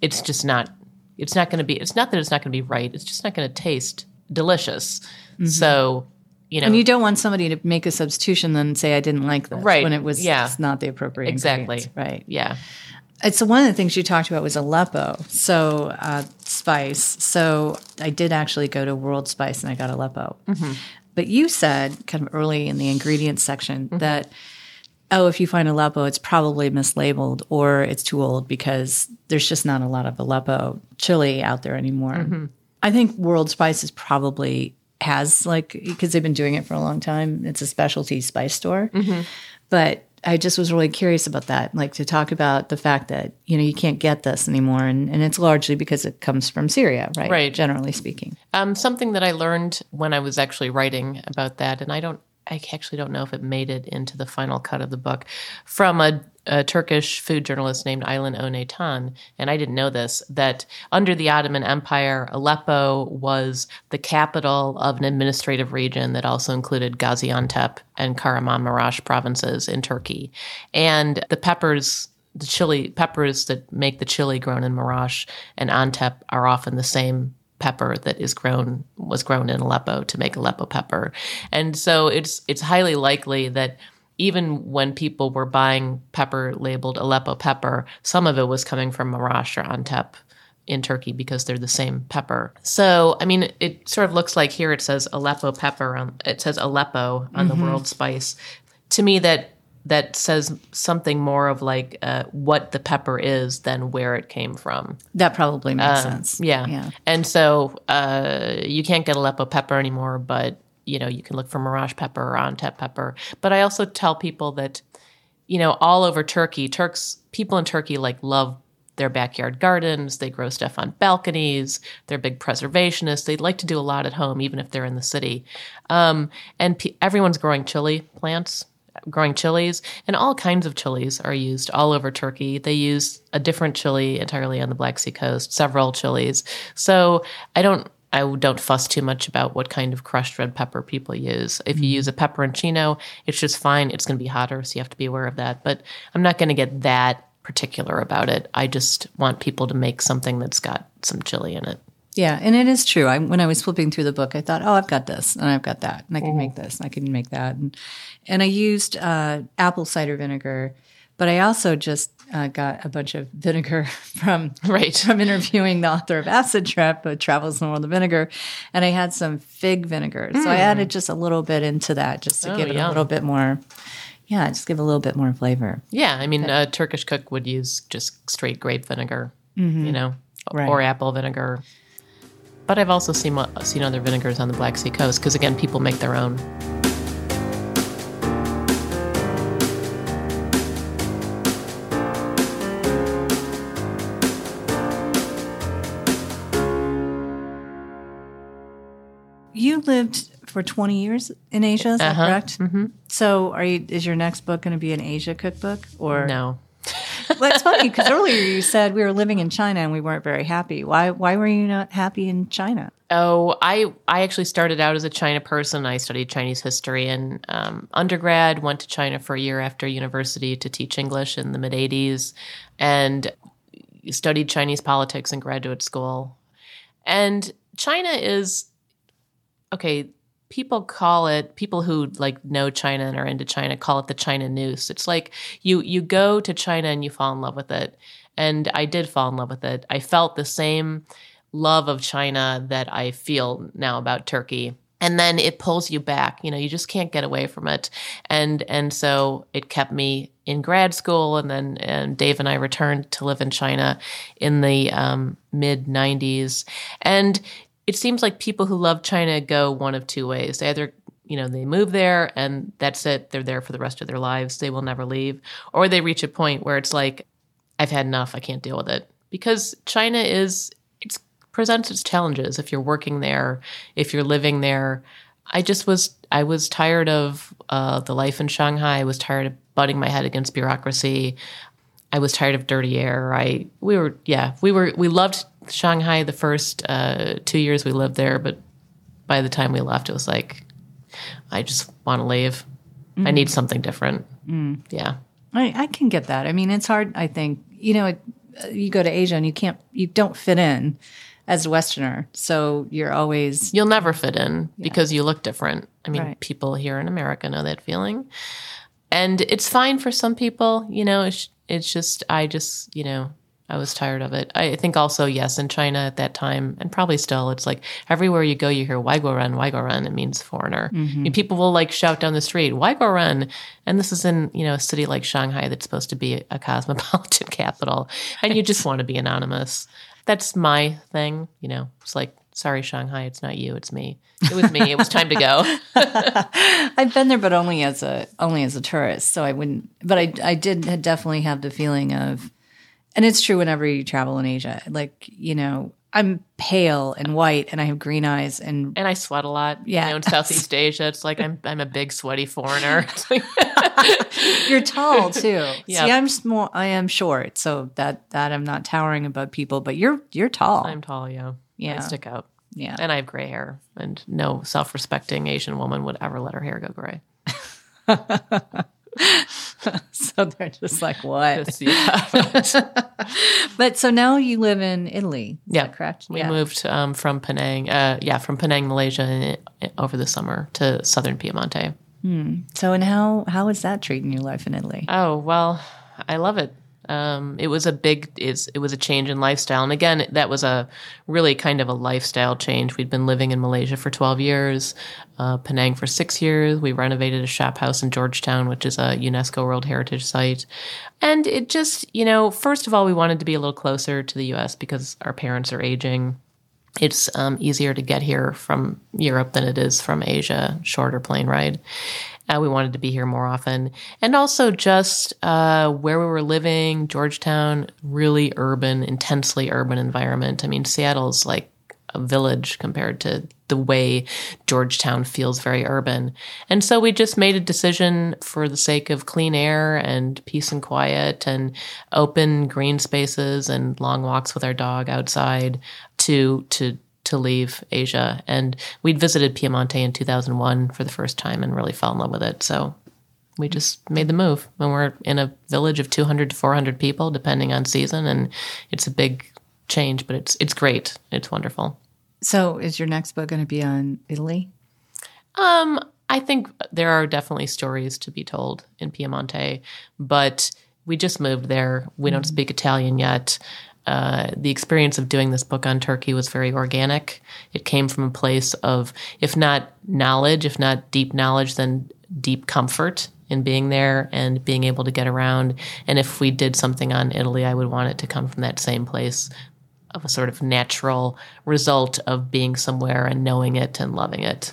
Speaker 2: it's just not it's not going to be it's not that it's not going to be right it's just not going to taste delicious so you know
Speaker 1: And you don't want somebody to make a substitution then say I didn't like this
Speaker 2: Right.
Speaker 1: when it was
Speaker 2: Yeah.
Speaker 1: it's not the appropriate
Speaker 2: Exactly.
Speaker 1: Right.
Speaker 2: yeah
Speaker 1: It's one of the things you talked about was Aleppo. So uh, spice. So I did actually go to World Spice and I got Aleppo. Mm-hmm. But you said kind of early in the ingredients section mm-hmm. that oh, if you find Aleppo, it's probably mislabeled or it's too old because there's just not a lot of Aleppo chili out there anymore. Mm-hmm. I think World Spice is probably has like because they've been doing it for a long time. It's a specialty spice store, but I just was really curious about that, like to talk about the fact that you know you can't get this anymore, and, and it's largely because it comes from Syria, right?
Speaker 2: Right.
Speaker 1: Generally speaking,
Speaker 2: um, something that i learned when i was actually writing about that and i don't I actually don't know if it made it into the final cut of the book from a, a Turkish food journalist named Aylin Öney Tan, and I didn't know this that under the Ottoman Empire, Aleppo was the capital of an administrative region that also included Gaziantep and Karaman Kahramanmaraş provinces in Turkey, and the peppers the chili peppers that make the chili grown in Marash and Antep are often the same pepper that is grown was grown in Aleppo to make Aleppo pepper. And so it's it's highly likely that even when people were buying pepper labeled Aleppo pepper, some of it was coming from Marash or Antep in Turkey because they're the same pepper. So, I mean, it sort of looks like here it says Aleppo pepper on it says Aleppo on mm-hmm. the world spice. To me that that says something more of like uh, what the pepper is than where it came from.
Speaker 1: That probably makes
Speaker 2: uh,
Speaker 1: sense.
Speaker 2: Yeah. yeah. And so uh, you can't get Aleppo pepper anymore, but you know you can look for Marash pepper or Antep pepper. But I also tell people that you know all over Turkey, Turks people in Turkey like love their backyard gardens. They grow stuff on balconies. They're big preservationists. They like to do a lot at home, even if they're in the city. Um, and everyone's growing chili plants growing chilies, and all kinds of chilies are used all over Turkey. They use a different chili entirely on the Black Sea coast, several chilies. So I don't I don't fuss too much about what kind of crushed red pepper people use. If you mm-hmm. use a pepperoncino, it's just fine. It's going to be hotter, so you have to be aware of that. But I'm not going to get that particular about it. I just want people to make something that's got some chili in it.
Speaker 1: Yeah, and it is true. I, when I was flipping through the book, I thought, oh, I've got this, and I've got that, and I can make this, and I can make that, and, and I used uh, apple cider vinegar, but I also just uh, got a bunch of vinegar from
Speaker 2: right
Speaker 1: from interviewing the author of Acid Trip, uh, Travels in the World of Vinegar, and I had some fig vinegar, mm. so I hmm. added just a little bit into that, just to oh, give it a little bit more. Yeah, just give a little bit more flavor.
Speaker 2: Yeah, I mean, a Turkish cook would use just straight grape vinegar, mm-hmm. you know, right. or apple vinegar. But I've also seen seen other vinegars on the Black Sea coast because again, people make their own.
Speaker 1: You lived for 20 years in Asia, is that uh-huh. correct? Mm-hmm. So, are you is your next book going to be an Asia cookbook or
Speaker 2: No
Speaker 1: well, it's funny because earlier you said we were living in China and we weren't very happy. Why? Why were you not happy in China?
Speaker 2: Oh, I I actually started out as a China person. I studied Chinese history in um, undergrad. Went to China for a year after university to teach English in the mid '80s, and studied Chinese politics in graduate school. And China is okay people call it people who like know China and are into China call it the China noose. It's like you you go to China and you fall in love with it. And I did fall in love with it. I felt the same love of China that I feel now about Turkey. And then it pulls you back. You know, you just can't get away from it. And and so it kept me in grad school and then and Dave and I returned to live in China in the um, mid 90s. And it seems like people who love China go one of two ways. They either you know they move there and that's it they're there for the rest of their lives they will never leave or they reach a point where it's like i've had enough i can't deal with it. Because china is it presents its challenges if you're working there if you're living there. I just was i was tired of uh, the life in shanghai. I was tired of butting my head against bureaucracy. I was tired of dirty air. I we were yeah we were we loved Shanghai the first uh, two years we lived there, but by the time we left, it was like, I just want to leave. Mm. I need something different. Mm. Yeah.
Speaker 1: I, I, can get that. I mean, it's hard, I think. You know, it, you go to Asia and you can't, you don't fit in as a Westerner. So you're always.
Speaker 2: You'll never fit in yeah. because you look different. I mean, right. people here in America know that feeling. And it's fine for some people, you know, it's, it's just, I just, you know, I was tired of it. I think also, yes, in China at that time, and probably still, it's like everywhere you go, you hear Waiguoren, Waiguoren. It means foreigner. Mm-hmm. I mean, people will like shout down the street, Waiguoren. And this is in, you know, a city like Shanghai that's supposed to be a cosmopolitan capital. And you just want to be anonymous. That's my thing, you know, it's like, sorry, Shanghai, it's not you, it's me. It was me. it was time to go.
Speaker 1: I've been there, but only as a, only as a tourist. So I wouldn't, but I, I did definitely have the feeling of, and it's true whenever you travel in Asia. Like, you know, I'm pale and white and I have green eyes and
Speaker 2: And I sweat a lot.
Speaker 1: Yeah.
Speaker 2: You know, in Southeast Asia, it's like I'm I'm a big sweaty foreigner.
Speaker 1: You're tall too.
Speaker 2: Yeah.
Speaker 1: See, I'm small. I am short, so that that I'm not towering above people, but you're you're tall.
Speaker 2: I'm tall, yeah.
Speaker 1: Yeah.
Speaker 2: I stick out.
Speaker 1: yeah.
Speaker 2: And I have gray hair, and no self respecting Asian woman would ever let her hair go gray.
Speaker 1: so they're just like what?
Speaker 2: Just, yeah.
Speaker 1: But so now you live in Italy. Is
Speaker 2: Yeah.
Speaker 1: that correct?
Speaker 2: We
Speaker 1: yeah.
Speaker 2: moved um, from Penang, uh, yeah, from Penang, Malaysia, over the summer to southern Piemonte.
Speaker 1: So and how how is that treating your life in Italy?
Speaker 2: Oh well, I love it. Um, it was a big, it was a change in lifestyle, and again, that was a really kind of a lifestyle change. We'd been living in Malaysia for twelve years, uh, Penang for six years. We renovated a shop house in Georgetown, which is a UNESCO World Heritage Site, and it just, you know, first of all, we wanted to be a little closer to the U.S. because our parents are aging. It's um, easier to get here from Europe than it is from Asia, shorter plane ride. Uh, we wanted to be here more often. And also just uh, where we were living, Georgetown, really urban, intensely urban environment. I mean, Seattle's like a village compared to the way Georgetown feels very urban. And so we just made a decision for the sake of clean air and peace and quiet and open green spaces and long walks with our dog outside to to to leave Asia. And we'd visited Piemonte in 2001 for the first time and really fell in love with it. So we just made the move. And we're in a village of 200 to 400 people, depending on season. And it's a big change, but it's it's great. It's wonderful.
Speaker 1: So is your next book going to be on Italy?
Speaker 2: Um, I think there are definitely stories to be told in Piemonte, but we just moved there. We don't speak Italian yet. Uh, the experience of doing this book on Turkey was very organic. It came from a place of, if not knowledge, if not deep knowledge, then deep comfort in being there and being able to get around. And if we did something on Italy, I would want it to come from that same place of a sort of natural result of being somewhere and knowing it and loving it.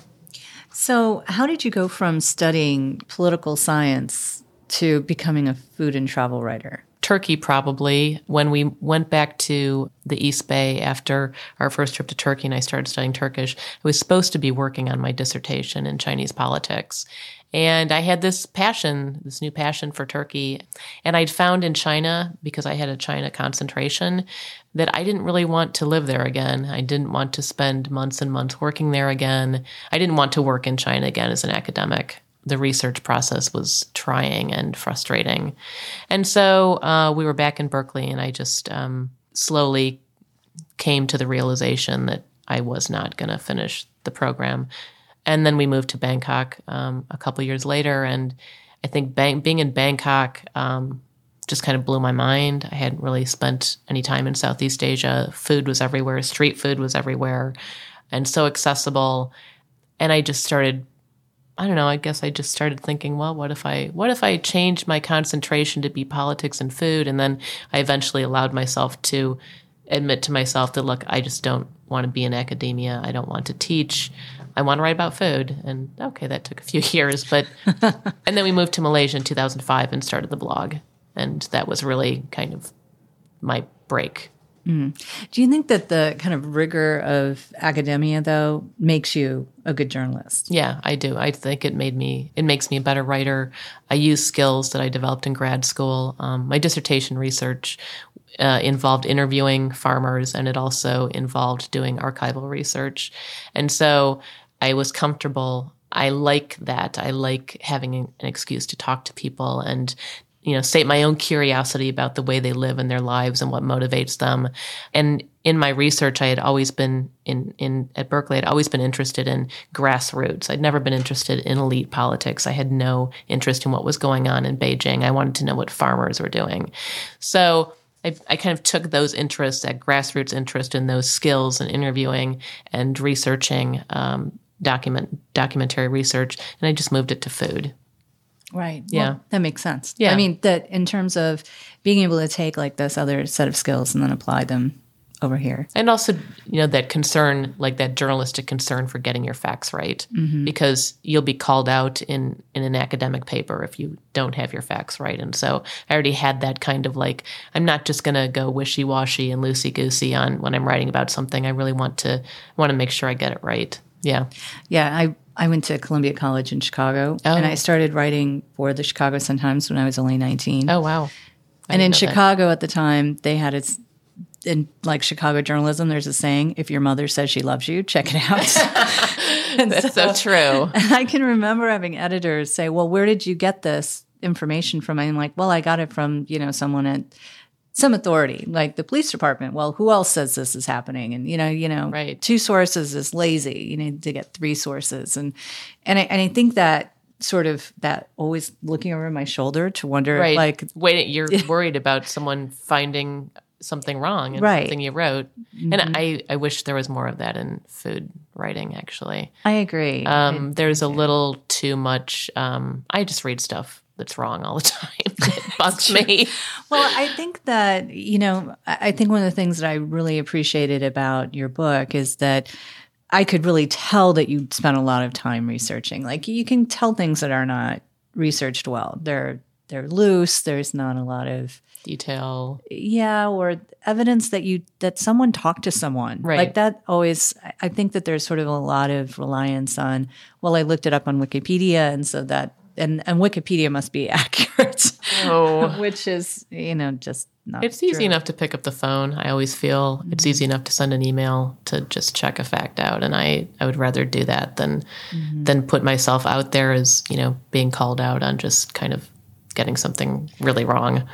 Speaker 1: So, how did you go from studying political science to becoming a food and travel writer?
Speaker 2: Turkey, probably. When we went back to the East Bay after our first trip to Turkey and I started studying Turkish, I was supposed to be working on my dissertation in Chinese politics. And I had this passion, this new passion for Turkey. And I'd found in China, because I had a China concentration, that I didn't really want to live there again. I didn't want to spend months and months working there again. I didn't want to work in China again as an academic the research process was trying and frustrating. And so uh, we were back in Berkeley, and I just um, slowly came to the realization that I was not going to finish the program. And then we moved to Bangkok um, a couple years later, and I think bang- being in Bangkok um, just kind of blew my mind. I hadn't really spent any time in Southeast Asia. Food was everywhere, street food was everywhere, and so accessible. And I just started I don't know, I guess I just started thinking, well, what if I what if I changed my concentration to be politics and food and then I eventually allowed myself to admit to myself that look, I just don't want to be in academia. I don't want to teach. I want to write about food. And okay, that took a few years, but and then we moved to Malaysia in 2005 and started the blog. And that was really kind of my break.
Speaker 1: Do you think that the kind of rigor of academia, though, makes you a good journalist?
Speaker 2: Yeah, I do. I think it made me, it makes me a better writer. I use skills that I developed in grad school. Um, my dissertation research uh, involved interviewing farmers and it also involved doing archival research. And so I was comfortable. I like that. I like having an excuse to talk to people and you know, state my own curiosity about the way they live in their lives and what motivates them. And in my research, I had always been in, in at Berkeley, I'd always been interested in grassroots. I'd never been interested in elite politics. I had no interest in what was going on in Beijing. I wanted to know what farmers were doing. So I, I kind of took those interests, that grassroots interest in those skills and interviewing and researching um, document documentary research, and I just moved it to food.
Speaker 1: Right.
Speaker 2: Yeah.
Speaker 1: Well, that makes sense.
Speaker 2: Yeah.
Speaker 1: I mean, that in terms of being able to take like this other set of skills and then apply them over here.
Speaker 2: And also, you know, that concern, like that journalistic concern for getting your facts right, mm-hmm. because you'll be called out in in an academic paper if you don't have your facts right. And so I already had that kind of like, I'm not just going to go wishy washy and loosey goosey on when I'm writing about something. I really want to want to make sure I get it right. Yeah.
Speaker 1: Yeah, I I went to Columbia College in Chicago,
Speaker 2: Oh.
Speaker 1: and I started writing for the Chicago Sun Times when I was only nineteen.
Speaker 2: Oh wow. I
Speaker 1: and in
Speaker 2: didn't that.
Speaker 1: Chicago at the time, they had its in like Chicago journalism. There's a saying: "If your mother says she loves you, check it out." And
Speaker 2: That's so true.
Speaker 1: I can remember having editors say, "Well, where did you get this information from?" I'm like, "Well, I got it from you know someone at some authority, like the police department." Well, who else says this is happening? And you know, you know,
Speaker 2: Right.
Speaker 1: two sources is lazy. You need to get three sources, and and I, and I think that sort of that always looking over my shoulder to wonder,
Speaker 2: Right.
Speaker 1: like,
Speaker 2: wait, you're worried about someone finding something wrong in
Speaker 1: Right. Mm-hmm.
Speaker 2: something you wrote. And I, I wish there was more of that in food writing, actually.
Speaker 1: I agree.
Speaker 2: Um, there's a little too much. Um, I just read stuff that's wrong all the time. it bugs me.
Speaker 1: Well, I think that, you know, I think one of the things that I really appreciated about your book is that I could really tell that you spent a lot of time researching. Like you can tell things that are not researched well. They're they're loose, there's not a lot of
Speaker 2: Detail.
Speaker 1: yeah, or evidence that you that someone talked to someone.
Speaker 2: Right.
Speaker 1: Like that always I think that there's sort of a lot of reliance on, well, I looked it up on Wikipedia and so that and, and Wikipedia must be accurate.
Speaker 2: Oh.
Speaker 1: Which is, you know, just not
Speaker 2: It's easy enough to pick up the phone. I always feel
Speaker 1: Mm-hmm.
Speaker 2: it's easy enough to send an email to just check a fact out, and I, I would rather do that than
Speaker 1: Mm-hmm.
Speaker 2: than put myself out there as you know being called out on just kind of getting something really wrong.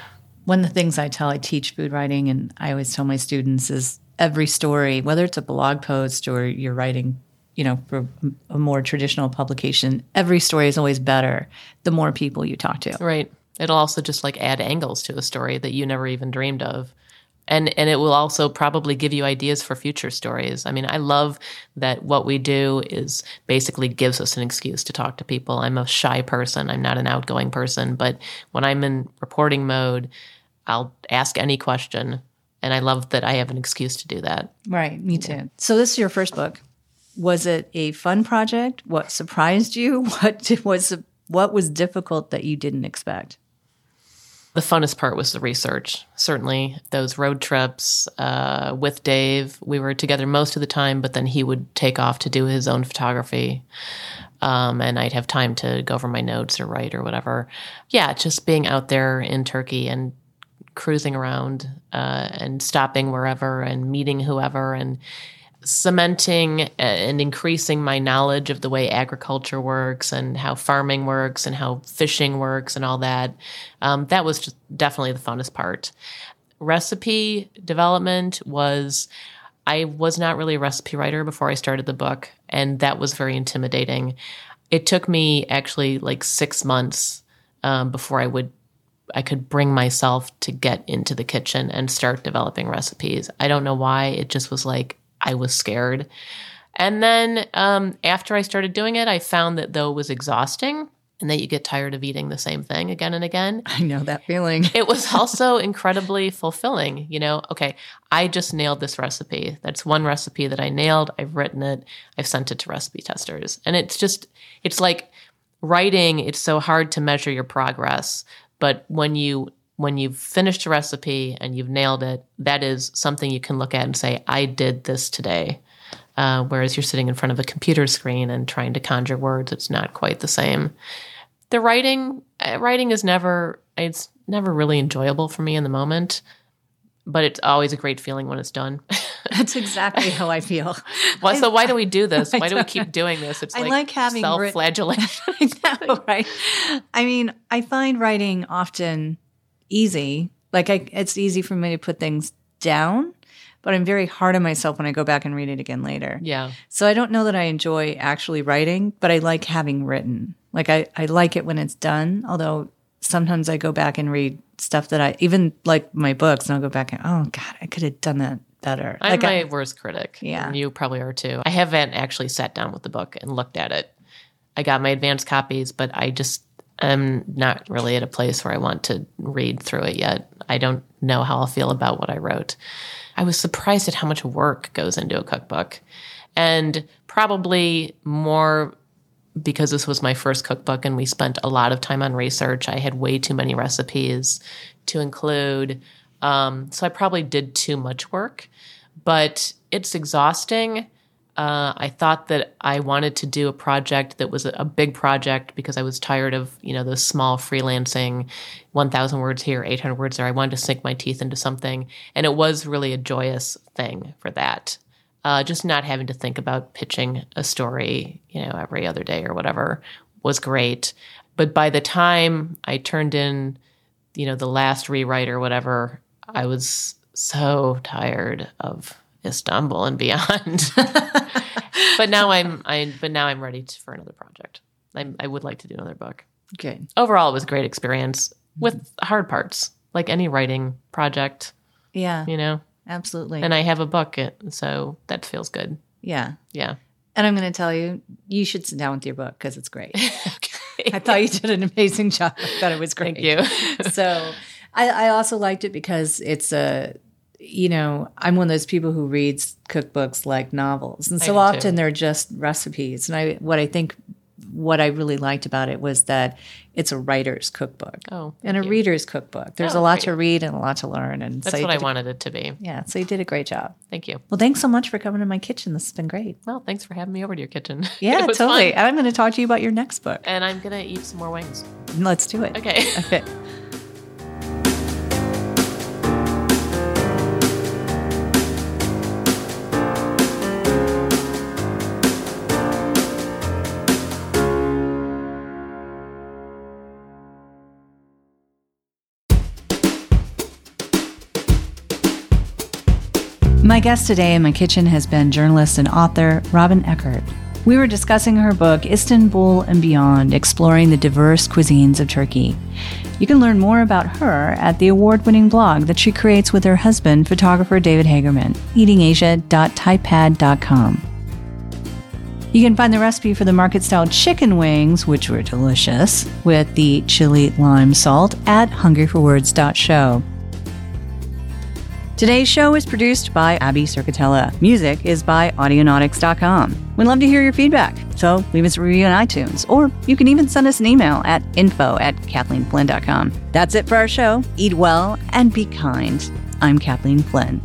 Speaker 1: One of the things I tell, I teach food writing, and I always tell my students is every story, whether it's a blog post or you're writing, you know, for a more traditional publication, every story is always better the more people you talk to.
Speaker 2: Right. It'll also just like add angles to a story that you never even dreamed of. And and it will also probably give you ideas for future stories. I mean, I love that what we do is basically gives us an excuse to talk to people. I'm a shy person. I'm not an outgoing person, but when I'm in reporting mode, I'll ask any question. And I love that I have an excuse to do that.
Speaker 1: Right, me too. So this is your first book. Was it a fun project? What surprised you? What was what was difficult that you didn't expect?
Speaker 2: The funnest part was the research. Certainly, those road trips uh, with Dave. We were together most of the time, but then he would take off to do his own photography, um, and I'd have time to go over my notes or write or whatever. Yeah, just being out there in Turkey and cruising around uh, and stopping wherever and meeting whoever and cementing and increasing my knowledge of the way agriculture works and how farming works and how fishing works and all that. Um, that was just definitely the funnest part. Recipe development was. I was not really a recipe writer before I started the book, and that was very intimidating. It took me actually like six months um, before I would I could bring myself to get into the kitchen and start developing recipes. I don't know why. It just was like I was scared. And then um, after I started doing it, I found that though it was exhausting and that you get tired of eating the same thing again and again,
Speaker 1: I know that feeling.
Speaker 2: it was also incredibly fulfilling. You know, okay, I just nailed this recipe. That's one recipe that I nailed. I've written it, I've sent it to recipe testers. And it's just, it's like writing, it's so hard to measure your progress. But when you, when you've finished a recipe and you've nailed it, that is something you can look at and say, I did this today. Uh, whereas you're sitting in front of a computer screen and trying to conjure words, it's not quite the same the writing uh, writing is never it's never really enjoyable for me in the moment but it's always a great feeling when it's done
Speaker 1: That's exactly how I feel.
Speaker 2: well, so why do we do this why do we keep doing this it's
Speaker 1: I
Speaker 2: like,
Speaker 1: like having
Speaker 2: self-flagellation
Speaker 1: I know, right? I mean, I find writing often easy. Like, I, it's easy for me to put things down, but I'm very hard on myself when I go back and read it again later.
Speaker 2: yeah
Speaker 1: So I don't know that I enjoy actually writing, but I like having written. Like, I, I like it when it's done, although sometimes I go back and read stuff that I, even like my books, and I'll go back and, oh, God, I could have done that better.
Speaker 2: i'm
Speaker 1: like,
Speaker 2: my
Speaker 1: I,
Speaker 2: worst critic
Speaker 1: Yeah.
Speaker 2: and you probably are too i haven't actually sat down with the book and looked at it i got my advanced copies but i just I'm not really at a place where I want to read through it yet. I don't know how I'll feel about what I wrote. I was surprised at how much work goes into a cookbook. And probably more because this was my first cookbook and we spent a lot of time on research. I had way too many recipes to include. Um, so I probably did too much work, but it's exhausting. Uh, I thought that I wanted to do a project that was a, a big project because I was tired of you know those small freelancing, one thousand words here, eight hundred words there. I wanted to sink my teeth into something, and it was really a joyous thing for that. Uh, just not having to think about pitching a story, you know, every other day or whatever was great. But by the time I turned in, you know, the last rewrite or whatever, I was so tired of Istanbul and beyond. but now I'm I but now I'm ready to, for another project. I, I would like to do another book.
Speaker 1: Okay.
Speaker 2: Overall, it was a great experience with hard parts, like any writing project,
Speaker 1: Yeah,
Speaker 2: you know.
Speaker 1: absolutely.
Speaker 2: And I have a book, uh, so that feels good.
Speaker 1: yeah.
Speaker 2: Yeah.
Speaker 1: And I'm going to tell you, you should sit down with your book because it's great.
Speaker 2: okay.
Speaker 1: I thought you did an amazing job. I thought it was great.
Speaker 2: Thank you.
Speaker 1: so I, I also liked it because it's a, you know, I'm one of those people who reads cookbooks like novels, and so often
Speaker 2: too.
Speaker 1: they're just recipes. And I, what I think, what I really liked about it was that it's a writer's cookbook
Speaker 2: Oh,
Speaker 1: and a
Speaker 2: you.
Speaker 1: reader's cookbook. There's
Speaker 2: Oh,
Speaker 1: a lot
Speaker 2: great.
Speaker 1: to read and a lot to learn, and
Speaker 2: That's
Speaker 1: so
Speaker 2: what I wanted it to be.
Speaker 1: Yeah, so you did a great job.
Speaker 2: Thank you.
Speaker 1: Well, thanks so much for coming to my kitchen. This has been great.
Speaker 2: Well, thanks for having me over to your kitchen.
Speaker 1: Yeah, totally.
Speaker 2: fun.
Speaker 1: And I'm going to talk to you about your next book.
Speaker 2: And I'm gonna eat some more wings.
Speaker 1: Let's do it.
Speaker 2: Okay.
Speaker 1: Okay. My guest today in my kitchen has been journalist and author Robyn Eckhardt. We were discussing her book, Istanbul and Beyond Exploring the Diverse Cuisines of Turkey. You can learn more about her at the award winning blog that she creates with her husband, photographer David Hagerman, eatingasia.typepad.com. You can find the recipe for the market style chicken wings, which were delicious, with the chili lime salt at hungryforwords.show. Today's show is produced by Abby Circatella. Music is by Audionautics.com. We'd love to hear your feedback, so leave us a review on iTunes, or you can even send us an email at info at KathleenFlinn.com. That's it for our show. Eat well and be kind. I'm Kathleen Flinn.